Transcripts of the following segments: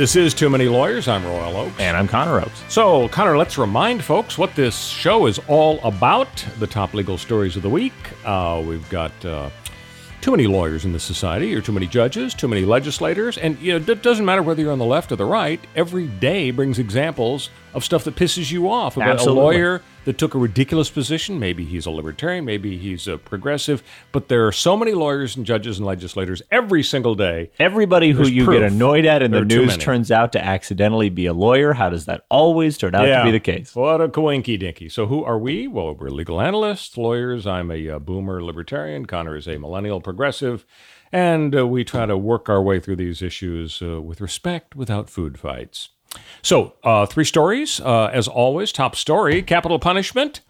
This is Too Many Lawyers. I'm Royal Oakes. And I'm Connor Oakes. So, Connor, let's remind folks what this show is all about the top legal stories of the week. Uh, we've got. Uh, too many lawyers in the society, or too many judges, too many legislators, and you know it doesn't matter whether you're on the left or the right. Every day brings examples of stuff that pisses you off about Absolutely. a lawyer that took a ridiculous position. Maybe he's a libertarian, maybe he's a progressive, but there are so many lawyers and judges and legislators every single day. Everybody who you proof get annoyed at in there the news turns out to accidentally be a lawyer. How does that always turn out to be the case? What a coinky dinky. So, who are we? Well, we're legal analysts, lawyers. I'm a uh, boomer libertarian. Connor is a millennial progressive. And uh, we try to work our way through these issues uh, with respect without food fights. So, uh, three stories. Uh, as always, top story capital punishment.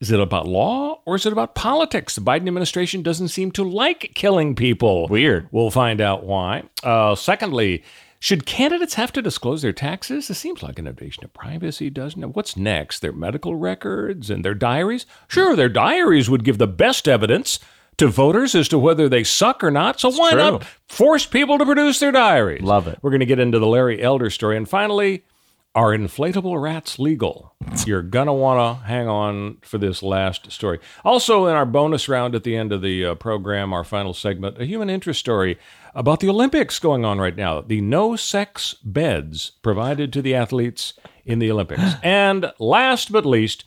Is it about law or is it about politics? The Biden administration doesn't seem to like killing people. Weird. We'll find out why. Uh, secondly, should candidates have to disclose their taxes? It seems like an invasion of privacy, doesn't it? What's next? Their medical records and their diaries? Sure, their diaries would give the best evidence to voters as to whether they suck or not. So why true. not force people to produce their diaries? Love it. We're going to get into the Larry Elder story. And finally, are inflatable rats legal? You're going to want to hang on for this last story. Also, in our bonus round at the end of the uh, program, our final segment, a human interest story about the Olympics going on right now. The no sex beds provided to the athletes in the Olympics. and last but least,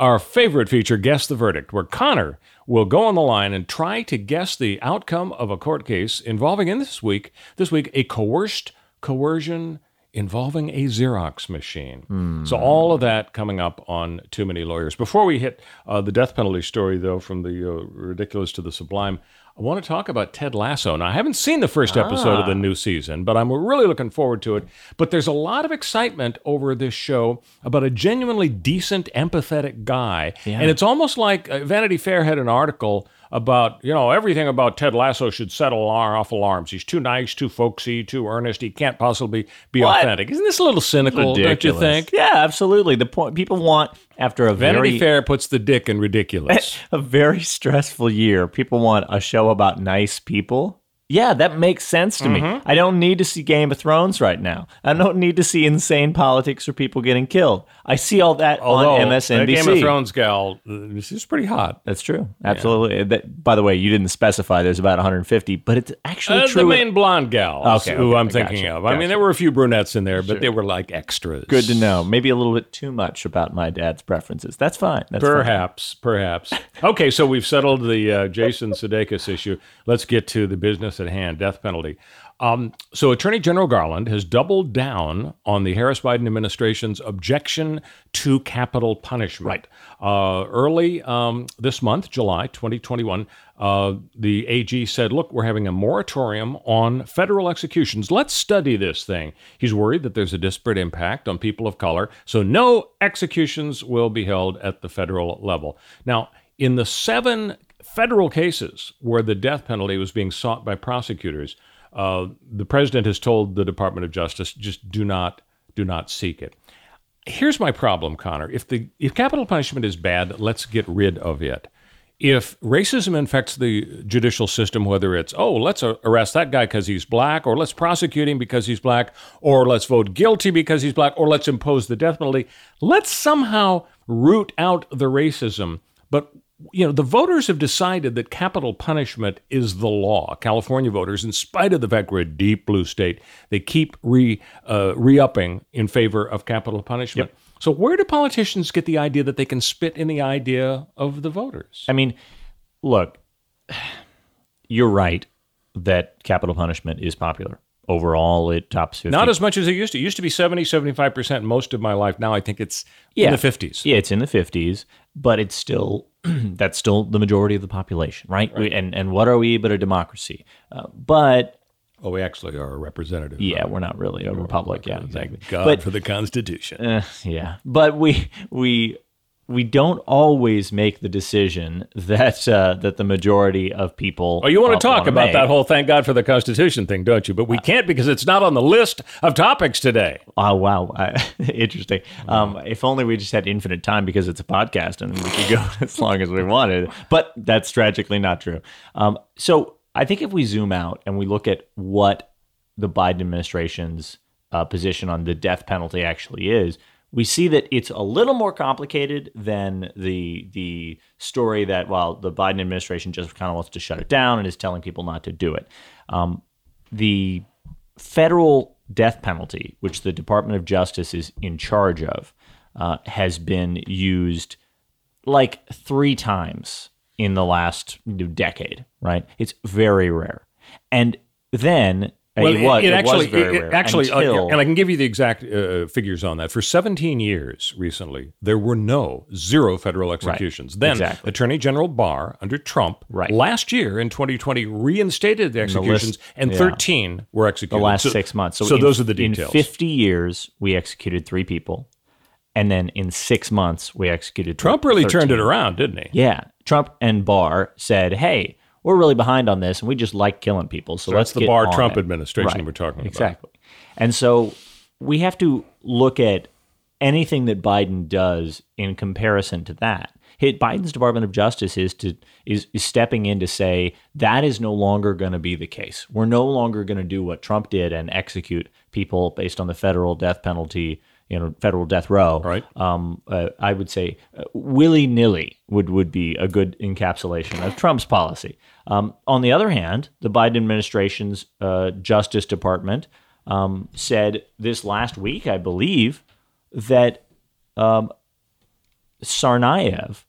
our favorite feature, Guess the Verdict, where Connor will go on the line and try to guess the outcome of a court case involving, in this week, this week, a coerced coercion involving a Xerox machine. So all of that coming up on Too Many Lawyers. Before we hit uh, the death penalty story, though, from the uh, ridiculous to the sublime, I want to talk about Ted Lasso. Now, I haven't seen the first episode of the new season, but I'm really looking forward to it. But there's a lot of excitement over this show about a genuinely decent, empathetic guy. And it's almost like uh, Vanity Fair had an article about, you know, everything about Ted Lasso should set alar- off alarms. He's too nice, too folksy, too earnest. He can't possibly be What? authentic. Isn't this a little cynical, don't you think? Yeah, absolutely. The point people want after a Vanity very Fair puts the dick in ridiculous. a very stressful year. People want a show about nice people. Yeah, that makes sense to Mm-hmm. me. I don't need to see Game of Thrones right now. I don't need to see insane politics or people getting killed. I see all that Although, on MSNBC. Game of Thrones gal, this is pretty hot. That's true. Absolutely. That, by the way, you didn't specify there's about 150, but it's actually Uh, true. the main blonde gal, is Okay, who okay, I'm I thinking gotcha, of. I mean, there were a few brunettes in there, but they were like extras. Good to know. Maybe a little bit too much about my dad's preferences. That's fine. That's fine. Perhaps, perhaps. Okay, so we've settled the uh, Jason Sudeikis issue. Let's get to the business at hand: death penalty. Um, so, Attorney General Garland has doubled down on the Harris Biden administration's objection to capital punishment. Uh, early um, this month, July 2021, uh, the AG said, Look, we're having a moratorium on federal executions. Let's study this thing. He's worried that there's a disparate impact on people of color, so no executions will be held at the federal level. Now, in the seven federal cases where the death penalty was being sought by prosecutors, uh, the president has told the Department of Justice just do not do not seek it. Here's my problem, Connor. If the if capital punishment is bad, let's get rid of it. If racism infects the judicial system, whether it's oh let's arrest that guy because he's black, or let's prosecute him because he's black, or let's vote guilty because he's black, or let's impose the death penalty, let's somehow root out the racism. But you know, the voters have decided that capital punishment is the law. California voters, in spite of the fact we're a deep blue state, they keep re uh, re-upping in favor of capital punishment. So where do politicians get the idea that they can spit in the idea of the voters? I mean, look, you're right that capital punishment is popular. Overall, it tops 50. Not as much as it used to. It used to be 70, 75% most of my life. Now I think it's Yeah. in the 50s. Yeah, it's in the 50s, but it's still that's still the majority of the population, right? We, and and what are we but a democracy? Uh, but Oh, we actually are a representative. Yeah, we're not really a republic. Yeah, exactly. God But for the Constitution. Uh, yeah, but we we we don't always make the decision that uh, that the majority of people. Oh, you want uh, to talk about make. that whole "Thank God for the Constitution" thing, don't you? But we can't because it's not on the list of topics today. Oh wow, I, interesting. Um, if only we just had infinite time because it's a podcast and we could go as long as we wanted. But that's tragically not true. Um, so I think if we zoom out and we look at what the Biden administration's uh, position on the death penalty actually is, we see that it's a little more complicated than the the story that well the Biden administration just kind of wants to shut it down and is telling people not to do it. Um, the federal death penalty, which the Department of Justice is in charge of, uh, has been used like three times in the last decade. Right? It's very rare, and then uh, it, was, it actually, was very it- rare. actually, uh, and I can give you the exact uh, figures on that. For 17 years recently, there were no zero federal executions. Then exactly. Attorney General Barr under Trump Right. last year in 2020 reinstated the list- executions, and yeah. 13 were the executed. last So- six months. So, in- those are the details. In 50 years, we executed three people, and then in six months, we executed. Trump really 13. turned it around, didn't he? Yeah, Trump and Barr said, "Hey, we're really behind on this, and we just like killing people. So, let's that's the Barr Trump it." administration we're talking about. Exactly. And so we have to look at anything that Biden does in comparison to that. Hit Biden's Department of Justice is to is, is stepping in to say that is no longer going to be the case. We're no longer going to do what Trump did and execute people based on the federal death penalty, you know, federal death row. Right. Um, uh, I would say uh, willy nilly would would be a good encapsulation of Trump's policy. Um, on the other hand, the Biden administration's uh, Justice Department um, said this last week, I believe, that um, Tsarnaev,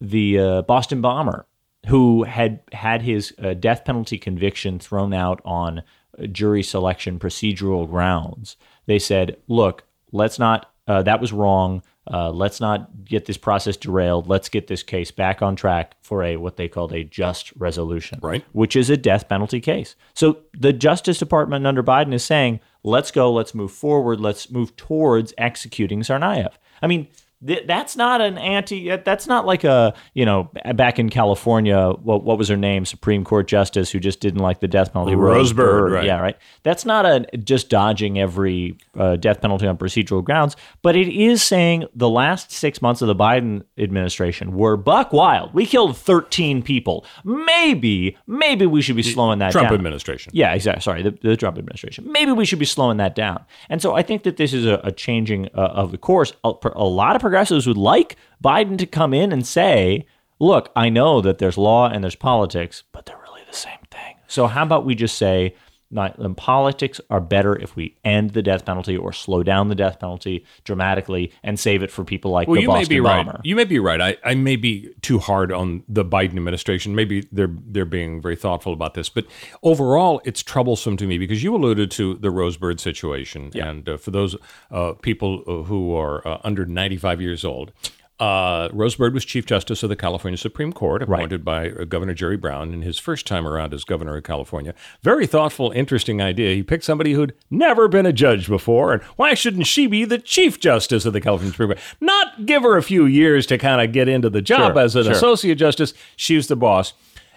the uh, Boston bomber, who had had his uh, death penalty conviction thrown out on jury selection procedural grounds, they said, "Look, let's not. Uh, that was wrong. Uh, let's not get this process derailed. Let's get this case back on track for a what they called a just resolution, Right. Which is a death penalty case. So the Justice Department under Biden is saying, let's go, let's move forward, let's move towards executing Tsarnaev. I mean, th- that's not an anti. That's not like a you know back in California. What, what was her name? Supreme Court justice who just didn't like the death penalty. Rose right. Yeah, right. That's not a just dodging every uh, death penalty on procedural grounds, but it is saying the last six months of the Biden administration were buck wild. We killed 13 people. Maybe, maybe we should be slowing that down. Trump down. administration. Yeah, exactly. Sorry, the, the Trump administration. Maybe we should be slowing that down. And so I think that this is a, a changing uh, of the course. A, a lot of progressives would like Biden to come in and say, look, I know that there's law and there's politics, but they're really the same thing. So how about we just say, um, politics are better if we end the death penalty or slow down the death penalty dramatically and save it for people like Well, the you Boston may be bomber. right. You may be right. I, I may be too hard on the Biden administration. Maybe they're they're being very thoughtful about this, but overall, it's troublesome to me because you alluded to the Rose Bird situation, and uh, for those uh, people who are uh, under ninety five years old. Uh, Rose Bird was Chief Justice of the California Supreme Court, appointed by uh, Governor Jerry Brown in his first time around as governor of California. Very thoughtful, interesting idea. He picked somebody who'd never been a judge before, and why shouldn't she be the Chief Justice of the California Supreme Court? Not give her a few years to kind of get into the job Sure, as an sure. associate justice. She's the boss.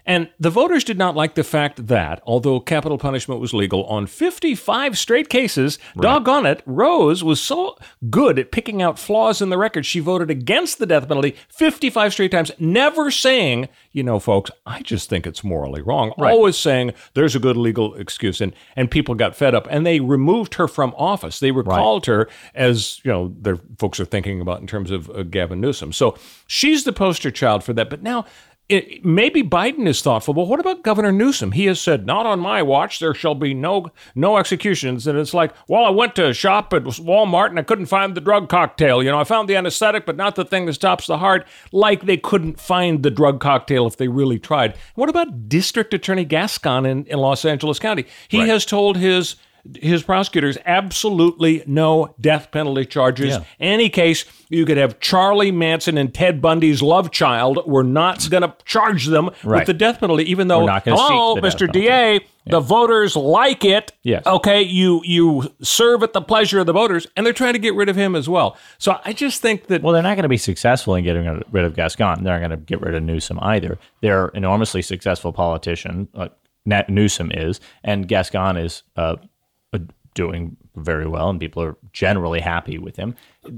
And the voters did not like the fact that, although capital punishment was legal on 55 straight cases, doggone it, Rose was so good at picking out flaws in the record, she voted against the death penalty 55 straight times, never saying, you know, folks, I just think it's morally wrong. Always saying there's a good legal excuse. And, and people got fed up and they removed her from office. They recalled her as, you know, their folks are thinking about in terms of uh, Gavin Newsom. So she's the poster child for that. But now, it, maybe Biden is thoughtful, but what about Governor Newsom? He has said, "Not on my watch. There shall be no no executions." And it's like, well, I went to shop at Walmart and I couldn't find the drug cocktail. You know, I found the anesthetic, but not the thing that stops the heart. Like they couldn't find the drug cocktail if they really tried. What about District Attorney Gascon in, in Los Angeles County? He has told his his prosecutors absolutely no death penalty charges. Yeah. Any case, you could have Charlie Manson and Ted Bundy's love child. We're not going to charge them Right. with the death penalty, even though, We're not gonna hello, seek the death Mr. DA, The voters like it. Yes. Okay. You you serve at the pleasure of the voters, and they're trying to get rid of him as well. So I just think that Well, they're not going to be successful in getting rid of Gascon. They're not going to get rid of Newsom either. They're enormously successful politician. Uh, Newsom is, and Gascon is uh, doing very well, and people are generally happy with him.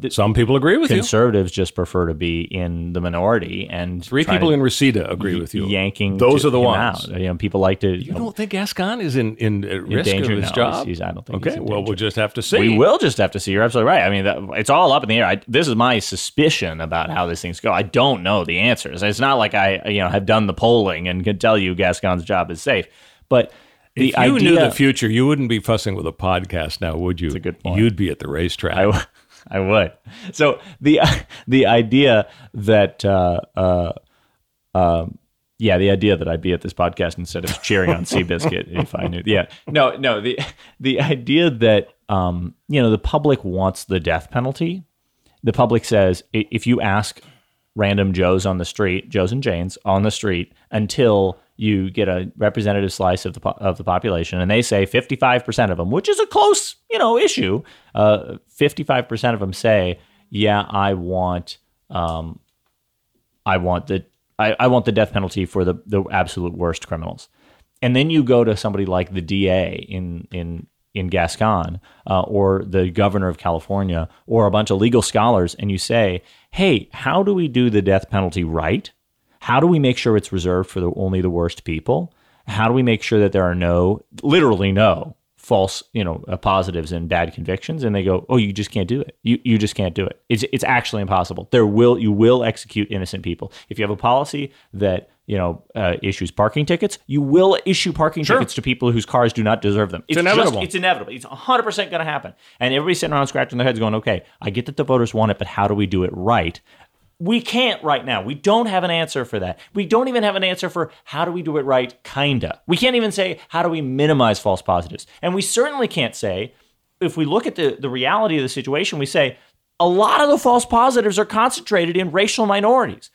Some people agree with you. conservatives just prefer to be in the minority, and Three people in Reseda agree with you. yanking. Those are the ones. Out. You know, people like to. You don't think Gascon is in in, uh, risk danger? of his No, job? he's- he's- I don't think Okay. he's in well, we'll just have to see. We will just have to see. You're absolutely right. I mean, that, it's all up in the air. I, this is my suspicion about how these things go. I don't know the answers. It's not like I, you know, have done the polling and can tell you Gascon's job is safe. But the If you idea, knew the future, you wouldn't be fussing with a podcast now, would you? It's a good point. You'd be at the racetrack. I, w- I would. So the the idea that uh, uh, um, yeah, the idea that I'd be at this podcast instead of cheering on Seabiscuit if I knew. Yeah, no, no. The the idea that um, you know the public wants the death penalty. The public says if you ask random Joes on the street, Joes and Janes on the street, until you get a representative slice of the po- of the population, and they say 55 percent of them, which is a close you know issue. Uh, 55 percent of them say, "Yeah, I want." Um, I want the I, I want the death penalty for the the absolute worst criminals. And then you go to somebody like the DA in in in Gascon uh, or the governor of California or a bunch of legal scholars, and you say, "Hey, how do we do the death penalty right? How do we make sure it's reserved for the, only the worst people? How do we make sure that there are no, literally no, false, you know, uh, positives and bad convictions?" And they go, "Oh, you just can't do it. You you just can't do it. It's it's actually impossible. There will you will execute innocent people if you have a policy that." You know, uh, issues parking tickets. You will issue parking tickets to people whose cars do not deserve them. It's, inevitable. Just, it's inevitable. It's 100% going to happen. And everybody's sitting around scratching their heads going, okay, I get that the voters want it, but how do we do it right? We can't right now. We don't have an answer for that. We don't even have an answer for how do we do it right, kinda. We can't even say how do we minimize false positives. And we certainly can't say, if we look at the, the reality of the situation, we say a lot of the false positives are concentrated in racial minorities.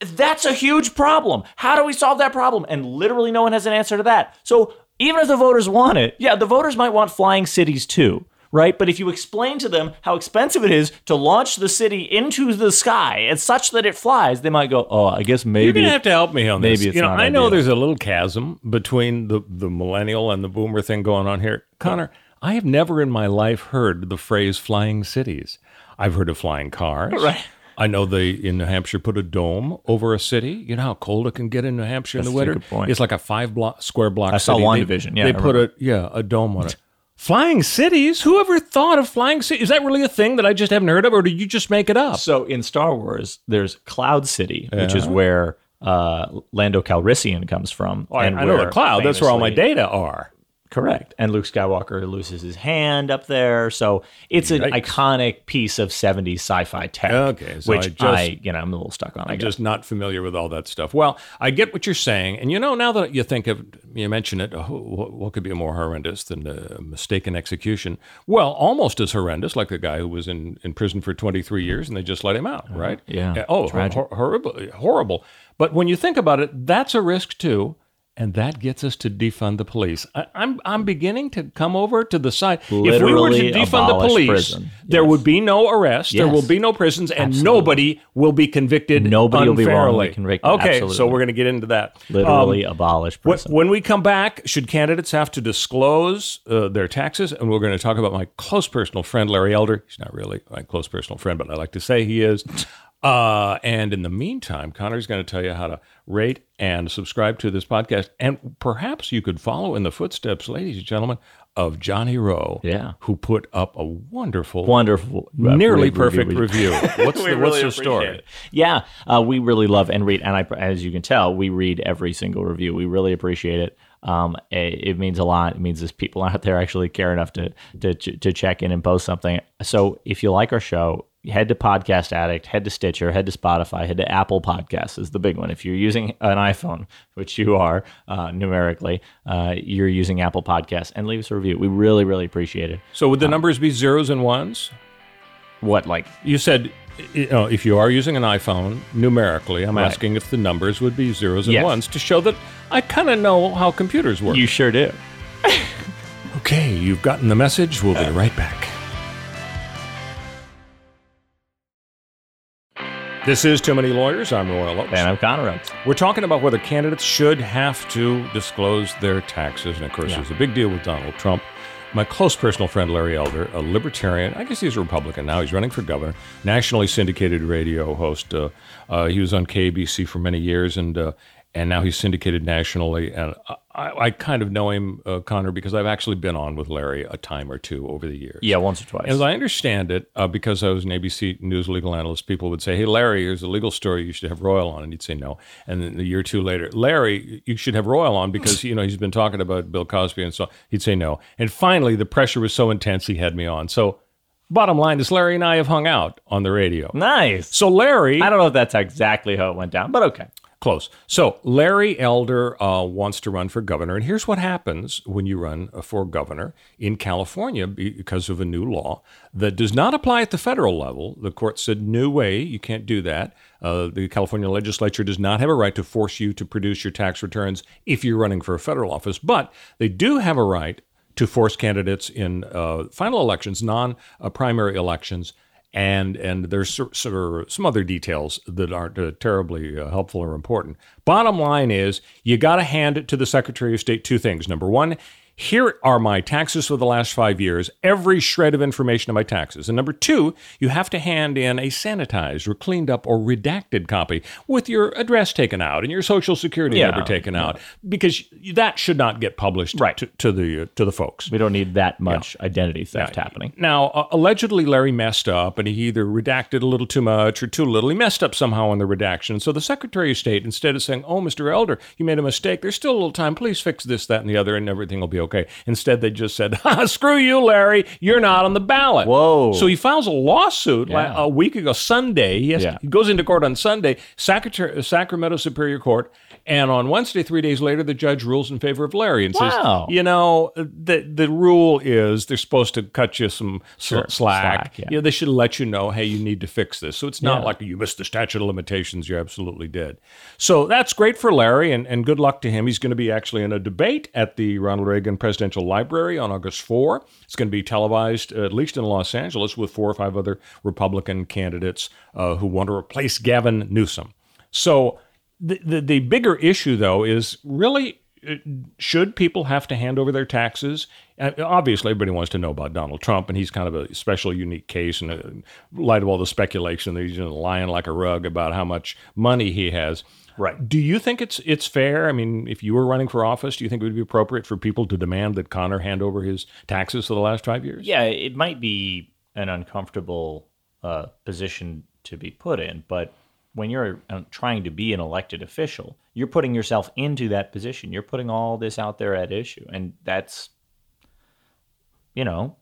That's a huge problem. How do we solve that problem? And literally no one has an answer to that. So even if the voters want it, yeah, the voters might want flying cities too, right? But if you explain to them how expensive it is to launch the city into the sky and such that it flies, they might go, "Oh, I guess maybe." You're gonna have to help me on this. maybe it's you know, not I know there's a little chasm between the the millennial and the boomer thing going on here. Connor, I have never in my life heard the phrase "flying cities." I've heard of flying cars. Right. I know they in New Hampshire put a dome over a city. You know how cold it can get in New Hampshire in That's the a winter. good point. It's like a five block square block. I saw city. one They- division. Yeah, they put a yeah a dome on it. Flying cities? Who ever thought of flying cities? Is that really a thing that I just haven't heard of, or did you just make it up? So in Star Wars, there's Cloud City, which is where uh, Lando Calrissian comes from. I, and I know the where cloud. That's where all my famously- data are. Correct. And Luke Skywalker loses his hand up there. So it's an iconic piece of 70s sci-fi tech. Okay, so which I I, just- you know, I'm a little stuck on. I I'm guess. just not familiar with all that stuff. Well, I get what you're saying, and you know, now that you think of, you mention it, oh, what, could be more horrendous than a mistaken execution? Well, almost as horrendous, like the guy who was in, in prison for 23 years and they just let him out, right? yeah. Uh, Oh, Tragic. hor- horrible, horrible. But when you think about it, that's a risk too. And that gets us to defund the police. I, I'm I'm beginning to come over to the side. if we were to defund the police, prison. there would be no arrest. There will be no prisons, and nobody will be convicted. Nobody will be unfairly. convicted. Okay, so we're going to get into that. Literally Um, abolish prison. when we come back, should candidates have to disclose uh, their taxes? And we're going to talk about my close personal friend, Larry Elder. He's not really my close personal friend, but I like to say he is. Uh, and in the meantime, Connor's going to tell you how to rate and subscribe to this podcast. And perhaps you could follow in the footsteps, ladies and gentlemen, of Johnny Rowe, Yeah. who put up a wonderful, Wonderful, uh, nearly re- perfect review. review. What's the, really what's the appreciate story? it. Yeah, uh, we really love and read, and I, as you can tell, we read every single review. We really appreciate it. Um, it, it means a lot. It means there's people out there actually care enough to, to to check in and post something. So if you like our show, head to Podcast Addict, head to Stitcher, head to Spotify, head to Apple Podcasts is the big one. If you're using an iPhone, which you are uh, numerically, uh, you're using Apple Podcasts, and leave us a review. We really, really appreciate it. So would the numbers be zeros and ones? What like You said you know, if you are using an iPhone numerically, I'm Right. asking if the numbers would be zeros and Yes. ones to show that I kind of know how computers work. You sure do. okay, you've gotten the message. We'll be right back. This is Too Many Lawyers. I'm Royal Oakes. And I'm Connor Oakes. We're talking about whether candidates should have to disclose their taxes. And of course, Yeah. there's a big deal with Donald Trump. My close personal friend Larry Elder, a libertarian, I guess he's a Republican now. He's running for governor, nationally syndicated radio host. Uh, uh, he was on KBC for many years, and uh, and now he's syndicated nationally. And I, I kind of know him, uh, Connor, because I've actually been on with Larry a time or two over the years. Yeah, once or twice. As I understand it, uh, because I was an ABC News legal analyst, people would say, "Hey, Larry, here's a legal story. You should have Royal on," and he'd say no. And then a year or two later, Larry, you should have Royal on because you know he's been talking about Bill Cosby and so. He'd say no. And finally, the pressure was so intense, he had me on. So, bottom line is, Larry and I have hung out on the radio. nice. So, Larry, I don't know if that's exactly how it went down, but okay. Close. So Larry Elder uh, wants to run for governor, and here's what happens when you run uh, for governor in California because of a new law that does not apply at the federal level. The court said, "No way, you can't do that." Uh, the California legislature does not have a right to force you to produce your tax returns if you're running for a federal office, but they do have a right to force candidates in uh, final elections, non-primary elections and and there's sort of some other details that aren't uh, terribly uh, helpful or important. Bottom line is you got to hand it to the Secretary of State two things. Number one, here are my taxes for the last five years, every shred of information on my taxes. And number two, you have to hand in a sanitized or cleaned up or redacted copy with your address taken out and your social security Yeah. number taken out because that should not get published Right. to, to the uh, to the folks. We don't need that much identity theft happening. Now, uh, allegedly, Larry messed up and he either redacted a little too much or too little. He messed up somehow on the redaction. So the Secretary of State, instead of saying, Oh, Mr. Elder, you made a mistake, there's still a little time, please fix this, that, and the other, and everything will be okay. Instead, they just said, Screw you, Larry, you're not on the ballot. Whoa. So he files a lawsuit la- Yeah. a week ago, Sunday. He, has Yeah. he goes into court on Sunday, Sacrat- Sacramento Superior Court. And on Wednesday, three days later, the judge rules in favor of Larry and Wow. says, you know, the the rule is they're supposed to cut you some sl- Sure. slack. Slack, yeah. You know, they should let you know, hey, you need to fix this. So it's not Yeah. like you missed the statute of limitations. You absolutely did. So that's great for Larry, and, and good luck to him. He's going to be actually in a debate at the Ronald Reagan Presidential Library on August 4. It's going to be televised, at least in Los Angeles, with four or five other Republican candidates uh, who want to replace Gavin Newsom. So the, the, the bigger issue, though, is really uh, should people have to hand over their taxes? Uh, obviously, everybody wants to know about Donald Trump, and he's kind of a special, unique case in uh, light of all the speculation that he's lying like a rug about how much money he has. Right. Do you think it's it's fair? I mean, if you were running for office, do you think it would be appropriate for people to demand that Connor hand over his taxes for the last five years? Yeah, it might be an uncomfortable uh, position to be put in, but when you're uh, trying to be an elected official, you're putting yourself into that position. You're putting all this out there at issue, and that's, you know,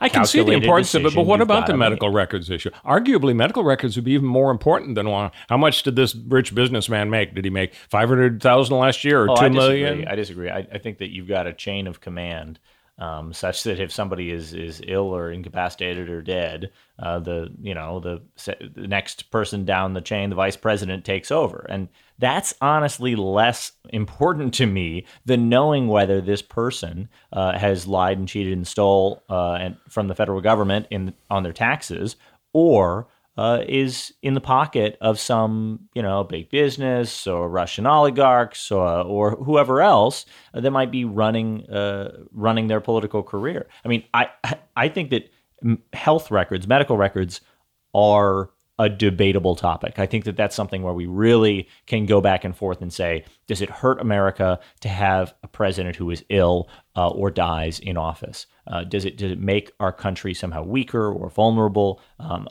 I can see the importance of it, but what about the medical make. records issue? Arguably, medical records would be even more important than well, how much did this rich businessman make? Did he make five hundred thousand last year or Oh, two I million? I disagree. I, I think that you've got a chain of command um, such that if somebody is is ill or incapacitated or dead, uh, the you know the, the next person down the chain, the vice president, takes over, and that's honestly less important to me than knowing whether this person uh, has lied and cheated and stole uh, and from the federal government in on their taxes or uh, is in the pocket of some, you know, big business or Russian oligarchs or, or whoever else that might be running uh, running their political career. I mean, I I think that health records, medical records, are a debatable topic. I think that that's something where we really can go back and forth and say, does it hurt America to have a president who is ill uh, or dies in office? Uh, does it does it make our country somehow weaker or vulnerable? Um,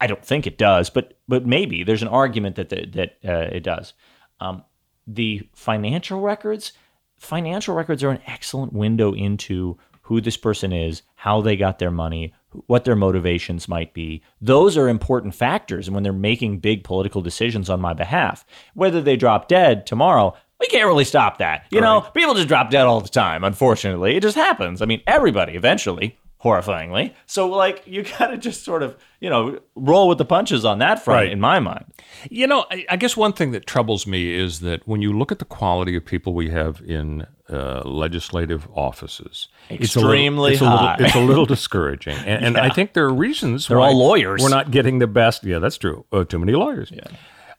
I- don't think it does, but but maybe there's an argument that the, that uh, it does. Um, the financial records, financial records are an excellent window into who this person is, how they got their money, what their motivations might be. Those are important factors when they're making big political decisions on my behalf. Whether they drop dead tomorrow, we can't really stop that. You know, people just drop dead all the time, unfortunately. It just happens. I mean, everybody eventually, horrifyingly. So like you got to just sort of you know roll with the punches on that front, Right. in my mind. You know, I, I guess one thing that troubles me is that when you look at the quality of people we have in uh, legislative offices, it's a little- Extremely it's a little, it's a little discouraging, and, and I think there are reasons They're why all lawyers. We're not getting the best. Yeah, that's true. Uh, too many lawyers. Yeah.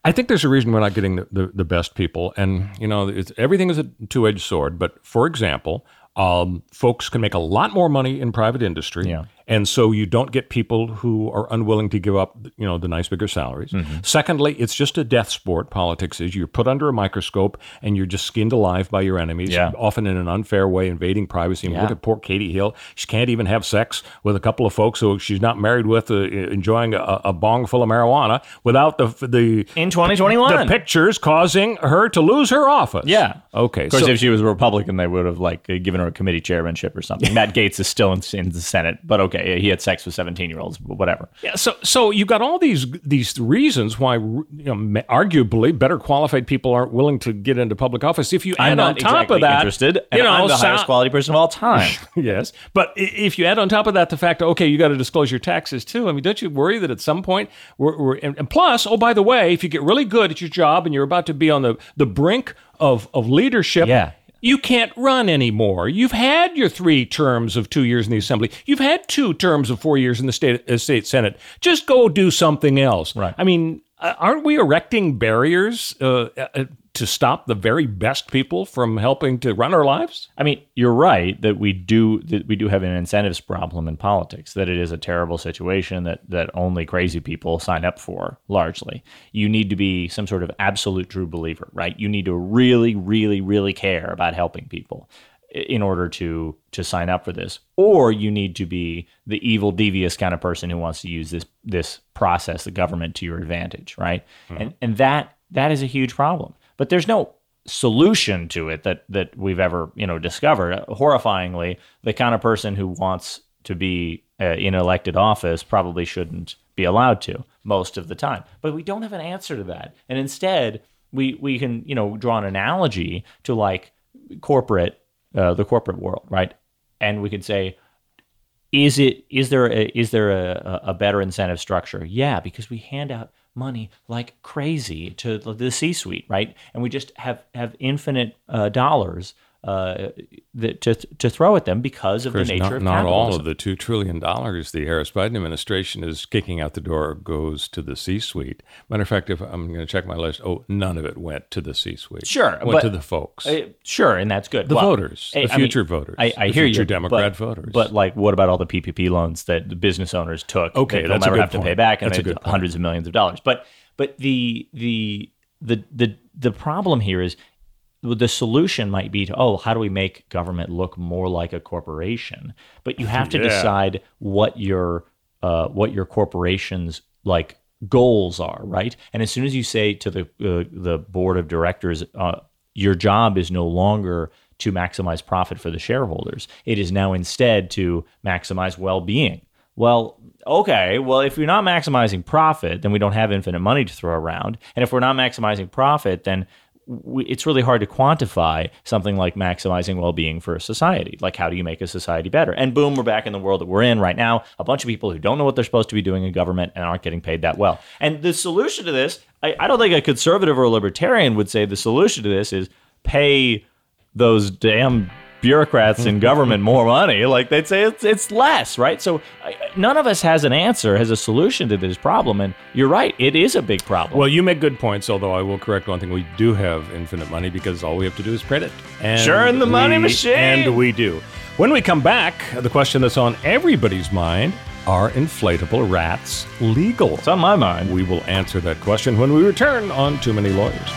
I think there's a reason we're not getting the, the, the best people, and you know, it's, everything is a two-edged sword. But for example, um, folks can make a lot more money in private industry, Yeah. And so you don't get people who are unwilling to give up, you know, the nice bigger salaries. Mm-hmm. Secondly, it's just a death sport. Politics is you're put under a microscope and you're just skinned alive by your enemies, Yeah. often in an unfair way, invading privacy. Yeah. Look at poor Katie Hill; she can't even have sex with a couple of folks who she's not married with, uh, enjoying a, a bong full of marijuana without the the In 2021. the pictures causing her to lose her office. Yeah. Okay. Of course, so- if she was a Republican, they would have like given her a committee chairmanship or something. Matt Gaetz is still in, in the Senate, but okay, he had sex with seventeen-year-olds, whatever. Yeah, so so you've got all these these reasons why you know, arguably better qualified people aren't willing to get into public office. If you add I'm on top exactly of that, interested, you know, I'm the sa- highest quality person of all time. yes, but if you add on top of that the fact, okay, you got to disclose your taxes too. I mean, don't you worry that at some point we're, we're and, and plus, oh by the way, if you get really good at your job and you're about to be on the the brink of of leadership, Yeah. You can't run anymore. You've had your three terms of two years in the assembly. You've had two terms of four years in the state uh, state senate. Just go do something else. Right. I mean, uh, aren't we erecting barriers uh, uh, to stop the very best people from helping to run our lives? I mean, you're right that we do that we do have an incentives problem in politics. That it is a terrible situation that that only crazy people sign up for. Largely, you need to be some sort of absolute true believer, right? You need to really, really, really care about helping people in order to to sign up for this, or you need to be the evil, devious kind of person who wants to use this this process, the government, to your advantage, right? Mm-hmm. And and that that is a huge problem. But there's no solution to it that that we've ever you know discovered. Horrifyingly, the kind of person who wants to be uh, in elected office probably shouldn't be allowed to most of the time. But we don't have an answer to that, and instead we we can you know draw an analogy to like corporate uh, the corporate world, right? And we could say is it is there a, is there a, a better incentive structure? Yeah, because we hand out money like crazy to the- the C-suite, right? And we just have have infinite uh, dollars uh, that to to throw at them because of, Of course, the nature not, of not all of the two trillion dollars the Harris Biden administration is kicking out the door goes to the C-suite. Matter of fact, if I'm going to check my list, oh, none of it went to the C-suite. Sure, went but- to the folks. Uh, sure, and that's good. The Well, voters, I- the I mean, future voters, I, I the hear future you, Democrat but, voters. But like, what about all the PPP loans that the business owners took? Okay, that they'll never have to pay point. back, and That's a they- good point. hundreds of millions of dollars. But but the the the the the problem here is the solution might be to oh how do we make government look more like a corporation but you have to Yeah. decide what your uh, what your corporation's like goals are right and as soon as you say to the uh, the board of directors uh, your job is no longer to maximize profit for the shareholders it is now instead to maximize well-being well, okay. Well, if you're not maximizing profit, then we don't have infinite money to throw around. And if we're not maximizing profit, then we, it's really hard to quantify something like maximizing well-being for a society. Like, how do you make a society better? And boom, we're back in the world that we're in right now. A bunch of people who don't know what they're supposed to be doing in government and aren't getting paid that well. And the solution to this, I, I don't think a conservative or a libertarian would say the solution to this is pay those damn bureaucrats in government more money like they'd say it's, it's less right so none of us has an answer has a solution to this problem and you're right it is a big problem Well, you make good points, although I will correct one thing. We do have infinite money because all we have to do is print it. And Sure, in the money we- machine. And we do. When we come back, the question that's on everybody's mind are inflatable rats legal? it's on my mind We will answer that question when we return on Too Many Lawyers.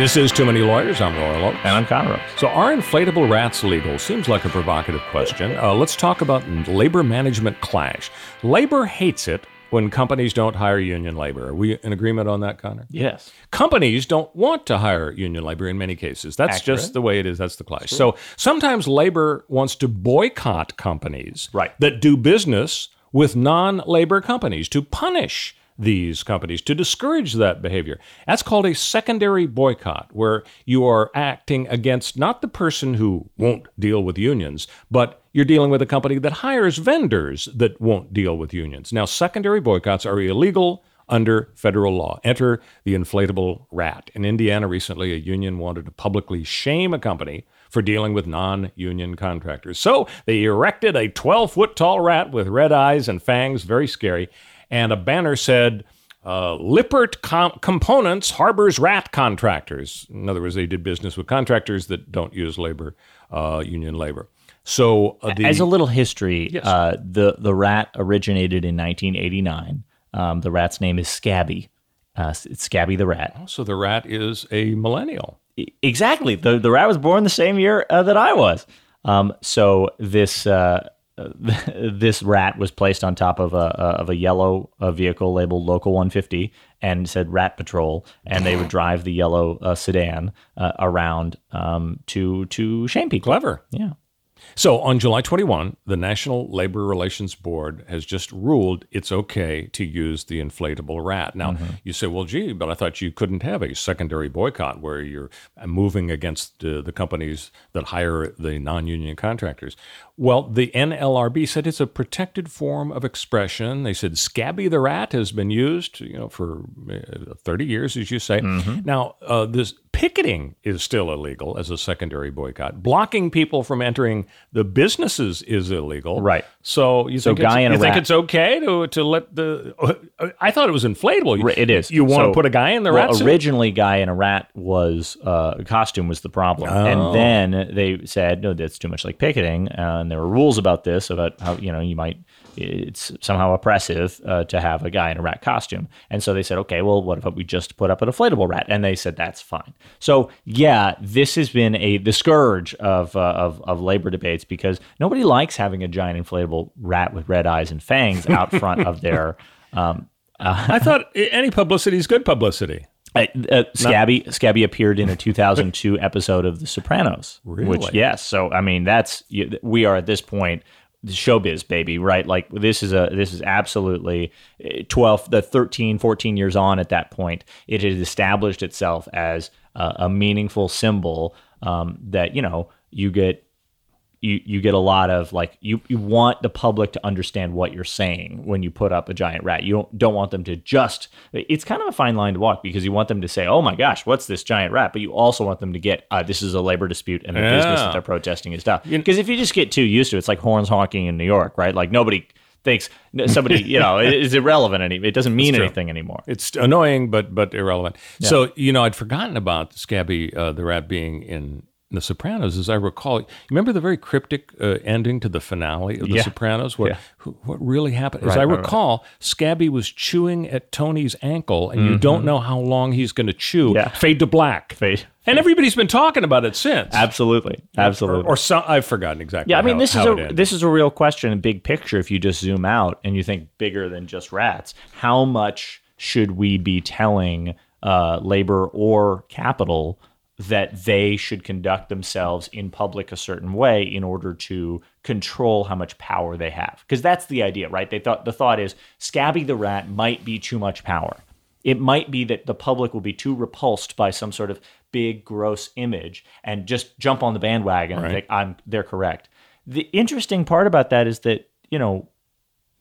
This is Too Many Lawyers. I'm Royal Oakes. and i'm Conroe. So, are inflatable rats legal? Seems like a provocative question. Uh, let's talk about labor management clash. Labor hates it when companies don't hire union labor. Are we in agreement on that, Connor? yes Companies don't want to hire union labor in many cases. That's Accurate. just the way it is. That's the clash. So sometimes labor wants to boycott companies Right. that do business with non labor companies to punish these companies to discourage that behavior. That's called a secondary boycott, where you are acting against not the person who won't deal with unions, but you're dealing with a company that hires vendors that won't deal with unions. Now, secondary boycotts are illegal under federal law. Enter the inflatable rat. In Indiana recently, a union wanted to publicly shame a company for dealing with non union contractors. So they erected a 12 foot tall rat with red eyes and fangs, very scary, and a banner said, uh, Lippert Com- Components harbors rat contractors. In other words, they did business with contractors that don't use labor, uh, union labor. So, uh, the, as a little history, yes. uh, the the rat originated in 1989. Um, the rat's name is Scabby. Uh, it's Scabby the rat. Oh, so the rat is a millennial. Exactly. The the rat was born the same year uh, that I was. Um, so this uh, this rat was placed on top of a of a yellow vehicle labeled Local 150 and said Rat Patrol, and they would drive the yellow uh, sedan uh, around um, to to shame people. Clever. Yeah. So on July 21, the National Labor Relations Board has just ruled it's okay to use the inflatable rat. Now, mm-hmm. you say, well, gee, but I thought you couldn't have a secondary boycott where you're moving against uh, the companies that hire the non union contractors. Well, the NLRB said it's a protected form of expression. They said Scabby the rat has been used, you know, for uh, 30 years, as you say. Mm-hmm. Now, uh, this picketing is still illegal as a secondary boycott. Blocking people from entering the businesses is illegal. Right. So you so think, guy it's, you think it's okay to to let the? I thought it was inflatable. It is. You want so, to put a guy in the well, rat? Suit? Originally, guy in a rat was uh, costume was the problem, oh. and then they said no, that's too much like picketing, uh, and there were rules about this about how you know you might it's somehow oppressive uh, to have a guy in a rat costume. And so they said, okay, well, what if we just put up an inflatable rat? And they said that's fine. So yeah, this has been a the scourge of uh, of, of labor debates because nobody likes having a giant inflatable rat with red eyes and fangs out front of their. Um, uh, I thought any publicity is good publicity. Uh, uh, Scabby Scabby appeared in a 2002 episode of The Sopranos. Really? Which yes, so I mean that's we are at this point the showbiz baby right like this is a this is absolutely eh, 12 the 13 14 years on at that point it has established itself as a, a meaningful symbol um, that you know you get you you get a lot of like you you want the public to understand what you're saying when you put up a giant rat. You don't don't want them to just it's kind of a fine line to walk because you want them to say, "Oh my gosh, what's this giant rat?" But you also want them to get uh, this is a labor dispute and the yeah. business that they're protesting is tough. Because if you just get too used to it, it's like horns honking in New York, right? Like nobody thinks somebody you know is irrelevant any it doesn't mean anything anymore it's annoying but but irrelevant yeah. so you know i'd forgotten about scabby uh, the rat being in the Sopranos, as I recall, remember the very cryptic uh, ending to the finale of The yeah. Sopranos, where yeah. who, what really happened? Right, as I right, recall, right. Scabby was chewing at Tony's ankle, and mm-hmm. you don't know how long he's going to chew. Yeah. Fade to black. Fade. And everybody's been talking about it since. Absolutely, absolutely. Or, or some, I've forgotten exactly. Yeah, I mean, how, this is a this is a real question, a big picture. If you just zoom out and you think bigger than just rats, how much should we be telling uh, labor or capital? That they should conduct themselves in public a certain way in order to control how much power they have. Because that's the idea, right? They thought the thought is Scabby the rat might be too much power. It might be that the public will be too repulsed by some sort of big gross image and just jump on the bandwagon right. and think I'm they're correct. The interesting part about that is that, you know,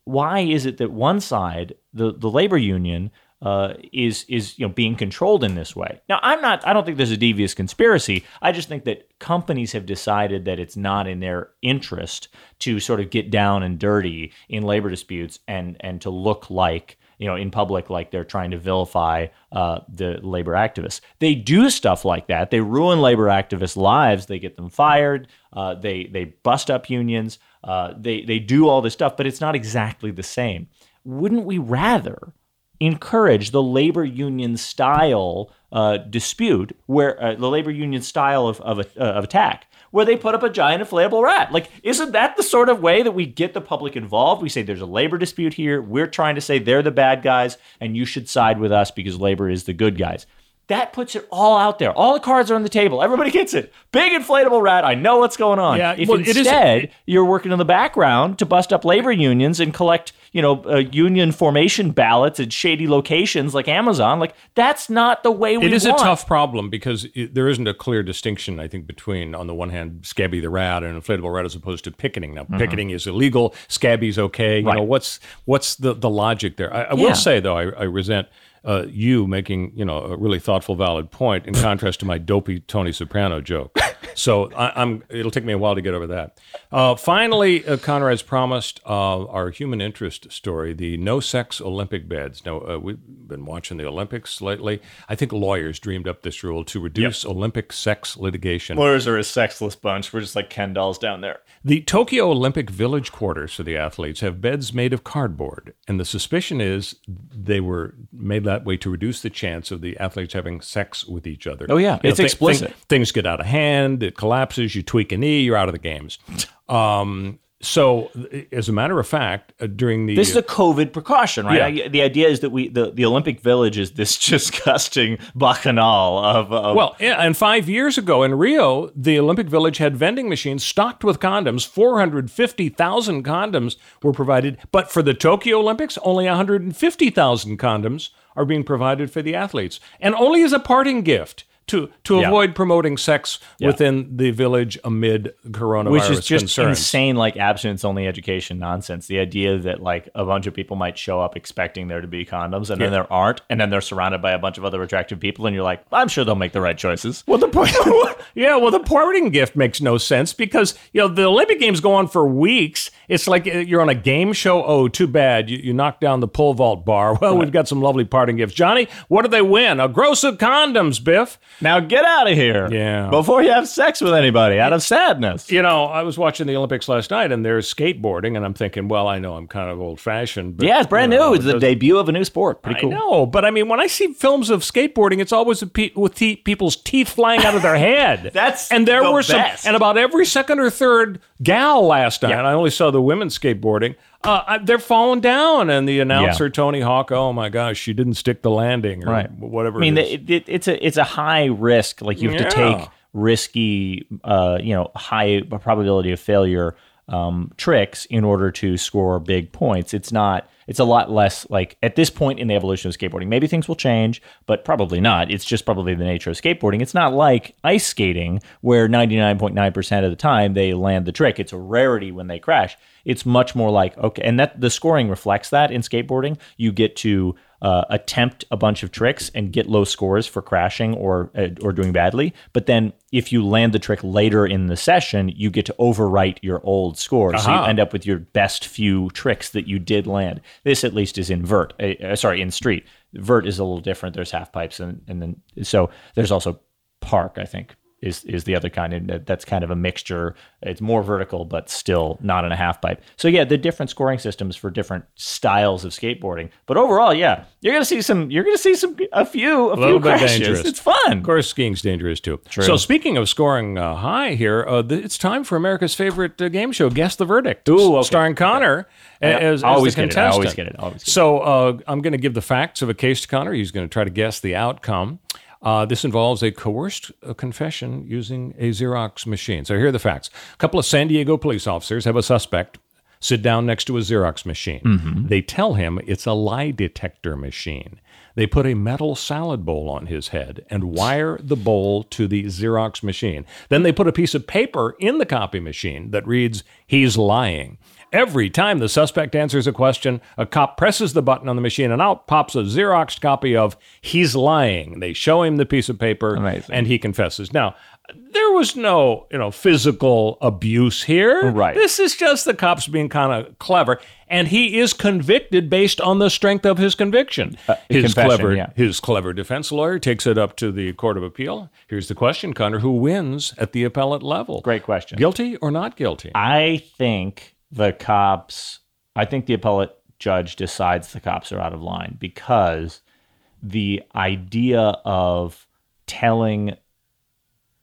why is it that one side, the, the labor union, uh, is is you know being controlled in this way. Now, I'm not. I don't think there's a devious conspiracy. I just think that companies have decided that it's not in their interest to sort of get down and dirty in labor disputes and and to look like you know in public like they're trying to vilify uh, the labor activists. They do stuff like that. They ruin labor activists' lives. They get them fired. Uh, they they bust up unions. Uh, they they do all this stuff, but it's not exactly the same. Wouldn't we rather? Encourage the labor union style uh, dispute, where uh, the labor union style of, of, uh, of attack, where they put up a giant inflatable rat. Like, isn't that the sort of way that we get the public involved? We say there's a labor dispute here. We're trying to say they're the bad guys, and you should side with us because labor is the good guys. That puts it all out there. All the cards are on the table. Everybody gets it. Big inflatable rat. I know what's going on. Yeah, if well, is- instead you're working in the background to bust up labor unions and collect, you know, uh, union formation ballots at shady locations like Amazon, like that's not the way we It is want. a tough problem because it, there isn't a clear distinction, I think, between, on the one hand, Scabby the rat and inflatable rat as opposed to picketing. Now, picketing is illegal, Scabby's okay. You Right. know, what's what's the, the logic there? I, I Yeah. will say, though, I, I resent uh, you making, you know, a really thoughtful, valid point in contrast to my dopey Tony Soprano joke. So I, I'm. It'll take me a while to get over that. Uh, finally, uh, Conrad's promised uh, our human interest story, the no sex Olympic beds. Now uh, we've been watching the Olympics lately. I think lawyers dreamed up this rule to reduce Olympic sex litigation. Lawyers are a sexless bunch. We're just like Ken dolls down there. The Tokyo Olympic Village quarters for the athletes have beds made of cardboard, and the suspicion is they were made that way to reduce the chance of the athletes having sex with each other. Oh, yeah. It's thi- explicit. things get out of hand, it collapses, you tweak a knee, you're out of the games. Um, so, as a matter of fact, uh, during the This is a COVID precaution, right? Yeah. I- the idea is that we the, the Olympic Village is this disgusting bacchanal of, of Well, and five years ago in Rio, the Olympic Village had vending machines stocked with condoms. 450,000 condoms were provided. But for the Tokyo Olympics, only 150,000 condoms are being provided for the athletes. And only as a parting gift to, to Yeah. avoid promoting sex within the village amid coronavirus which is just concerns. insane like abstinence only education nonsense the idea that like a bunch of people might show up expecting there to be condoms and then there aren't and then they're surrounded by a bunch of other attractive people and you're like i'm sure they'll make the right choices Well, the point, yeah, well, the parting gift makes no sense because you know the Olympic Games go on for weeks. It's like uh, you're on a game show. Oh, too bad you, you knocked down the pole vault bar. Well, we've got some lovely parting gifts. Johnny, what do they win? A gross of condoms, Biff. Now get out of here Yeah. before you have sex with anybody out of sadness You know, I was watching the Olympics last night, and there's skateboarding, and I'm thinking, well, I know I'm kind of old fashioned. But, yeah it's brand you know, new it's it the doesn't- debut of a new sport pretty cool I know, but I mean, when I see films of skateboarding, it's always with pe- with te- people's teeth flying out of their head. That's and there the were some, best. and about every second or third gal last night. And I only saw the women skateboarding. Uh, they're falling down, and the announcer Tony Hawk. Oh my gosh, she didn't stick the landing, or Right. whatever. I mean, it is. it, it, it's a it's a high risk. Like you have to take risky, uh, you know, high probability of failure um, tricks in order to score big points. It's not. It's a lot less like at this point in the evolution of skateboarding. Maybe things will change, but probably not. It's just probably the nature of skateboarding. It's not like ice skating where 99.9% of the time they land the trick. It's a rarity when they crash. It's much more like okay, and that the scoring reflects that in skateboarding. You get to uh, attempt a bunch of tricks and get low scores for crashing or uh, or doing badly. But then if you land the trick later in the session, you get to overwrite your old score. So you end up with your best few tricks that you did land. This at least is in vert. Uh, uh, sorry, in street. Vert is a little different. There's half pipes and and then so there's also park. I think is is the other kind, and that's kind of a mixture. It's more vertical, but still not in a half pipe. So yeah, the different scoring systems for different styles of skateboarding. But overall, yeah, you're gonna see some. You're gonna see some a few a, few little bit crashes. dangerous. It's fun. Of course, skiing's dangerous too. True. So, speaking of scoring uh, high here, uh, th- it's time for America's favorite uh, game show, Guess the Verdict, Ooh, okay. starring Connor a- as, as always the get it, I always get it, always get it. So, uh, I'm to give the facts of a case to Connor. He's to try to guess the outcome. Uh, this involves a coerced uh, confession using a Xerox machine. So, here are the facts. A couple of San Diego police officers have a suspect sit down next to a Xerox machine. Mm-hmm. They tell him it's a lie detector machine. They put a metal salad bowl on his head and wire the bowl to the Xerox machine. Then they put a piece of paper in the copy machine that reads, He's lying. Every time the suspect answers a question, a cop presses the button on the machine and out pops a Xerox copy of He's Lying. They show him the piece of paper Amazing. and he confesses. Now, there was no, you know, physical abuse here. Right. This is just the cops being kind of clever, and he is convicted based on the strength of his conviction. Uh, his clever, yeah. his clever defense lawyer takes it up to the court of appeal. Here's the question, Connor: Who wins at the appellate level? Great question. Guilty or not guilty? I think the cops. I think the appellate judge decides the cops are out of line because the idea of telling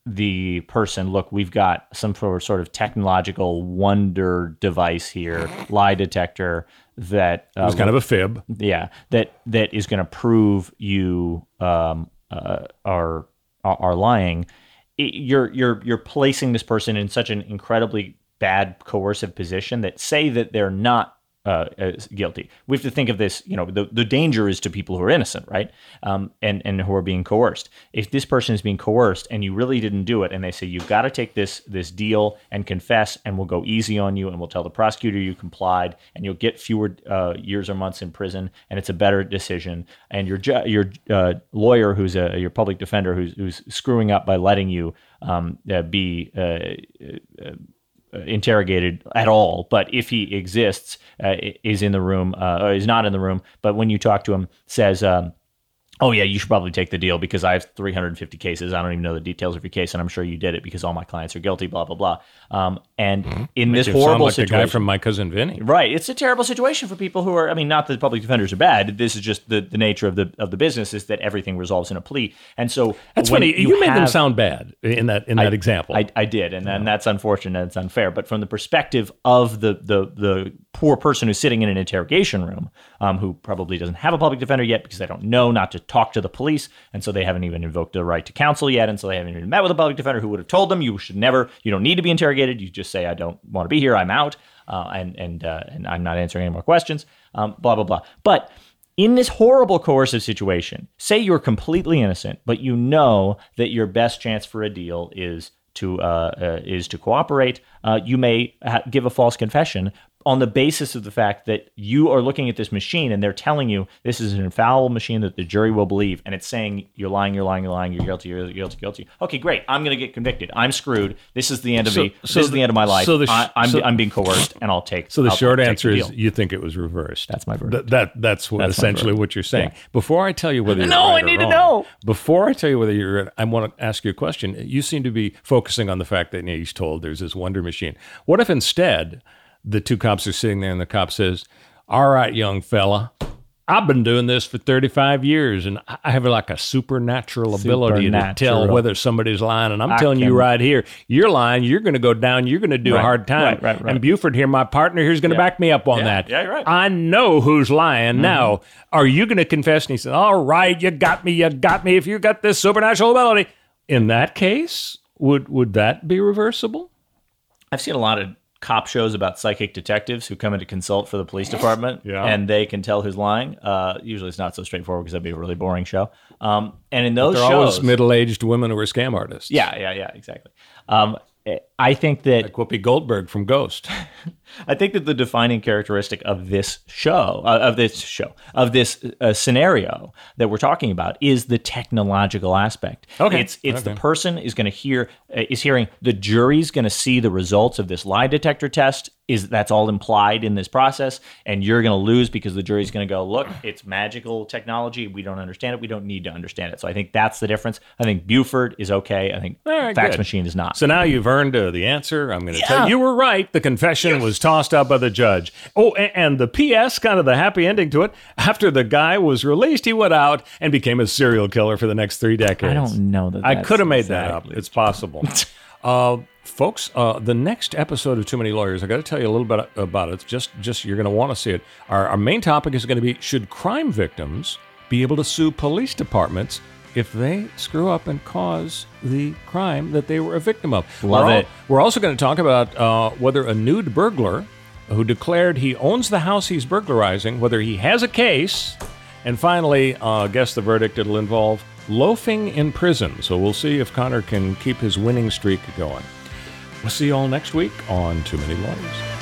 the person, look, we've got some sort of- technological wonder device here, lie detector that uh, It's kind of a fib. yeah that that is going to prove you um, uh, are are lying, you're you're you're placing this person in such an incredibly bad coercive position that say that they're not uh, guilty. We have to think of this, you know, the, the danger is to people who are innocent, right? Um, and, and who are being coerced. If this person is being coerced and you really didn't do it, and they say, you've got to take this, this deal and confess, and we'll go easy on you, and we'll tell the prosecutor you complied, and you'll get fewer uh, years or months in prison, and it's a better decision. And your, ju- your uh, lawyer, who's a, your public defender, who's, who's screwing up by letting you um, uh, be uh, uh, uh, interrogated at all, but if he exists, uh, is in the room uh, or is not in the room, but when you talk to him, says, um, oh yeah, you should probably take the deal because I have 350 cases. I don't even know the details of your case, and I'm sure you did it because all my clients are guilty. Blah blah blah. Um, and mm-hmm. in Makes this horrible like situation, the guy from my cousin Vinny, right? It's a terrible situation for people who are. I mean, not that public defenders are bad. This is just the, the nature of the of the business is that everything resolves in a plea. And so that's funny. You, you made them sound bad in that in that I, example. I, I did, and, and that's unfortunate. And It's unfair. But from the perspective of the the the poor person who's sitting in an interrogation room, um, who probably doesn't have a public defender yet because they don't know not to talk to the police, and so they haven't even invoked the right to counsel yet, and so they haven't even met with a public defender who would have told them you should never, you don't need to be interrogated. You just say I don't want to be here. I'm out, uh, and and uh, and I'm not answering any more questions. Um, blah blah blah. But in this horrible coercive situation, say you're completely innocent, but you know that your best chance for a deal is to uh, uh, is to cooperate. Uh, you may ha- give a false confession, on the basis of the fact that you are looking at this machine and they're telling you this is an infallible machine that the jury will believe, and it's saying you're lying, you're lying, you're lying, you're guilty, you're guilty, guilty. Okay, great. I'm going to get convicted. I'm screwed. This is the end of so, me. So this is the end of my life. So the sh- I, am so, I'm being coerced, and I'll take. So the I'll, short I'll answer is you think it was reversed. That's my verdict. Th- that that's, what, that's essentially what you're saying. Yeah. Before I tell you whether you're no, right I need wrong, to know. Before I tell you whether you're, I want to ask you a question. You seem to be focusing on the fact that you know, he's told there's this wonder machine. What if instead? The two cops are sitting there, and the cop says, All right, young fella, I've been doing this for 35 years, and I have like a supernatural ability to tell whether somebody's lying. And I'm I telling can. you right here, you're lying. You're going to go down. You're going to do right. a hard time. Right, right, and Buford here, my partner here, is going to yeah. back me up on yeah. that. Yeah, right. I know who's lying. Mm-hmm. Now, are you going to confess? And he said, All right, you got me. You got me. If you got this supernatural ability, in that case, would would that be reversible? I've seen a lot of cop shows about psychic detectives who come in to consult for the police department, yeah. and they can tell who's lying. Uh, usually, it's not so straightforward because that'd be a really boring show. Um, and in those they're shows, always middle-aged women who are scam artists. Yeah, yeah, yeah, exactly. Um, I think that like Whoopi Goldberg from Ghost. I think that the defining characteristic of this show, uh, of this show, of this uh, scenario that we're talking about is the technological aspect. Okay, it's it's okay. the person is going to hear uh, is hearing the jury's going to see the results of this lie detector test is that's all implied in this process and you're going to lose because the jury's going to go look it's magical technology we don't understand it we don't need to understand it so i think that's the difference i think buford is okay i think right, fax good. machine is not so now you've earned uh, the answer i'm going to yeah. tell you you were right the confession yes. was tossed out by the judge oh and, the ps kind of the happy ending to it after the guy was released he went out and became a serial killer for the next three decades i don't know that i could have made exactly. that up it's possible uh, folks, uh, the next episode of Too Many Lawyers, I got to tell you a little bit about it. just, just you're going to want to see it. Our, our main topic is going to be: Should crime victims be able to sue police departments if they screw up and cause the crime that they were a victim of? Love we're it. we're also going to talk about uh, whether a nude burglar who declared he owns the house he's burglarizing, whether he has a case, and finally, uh, guess the verdict. It'll involve loafing in prison. So we'll see if Connor can keep his winning streak going. We'll see you all next week on Too Many Lawyers.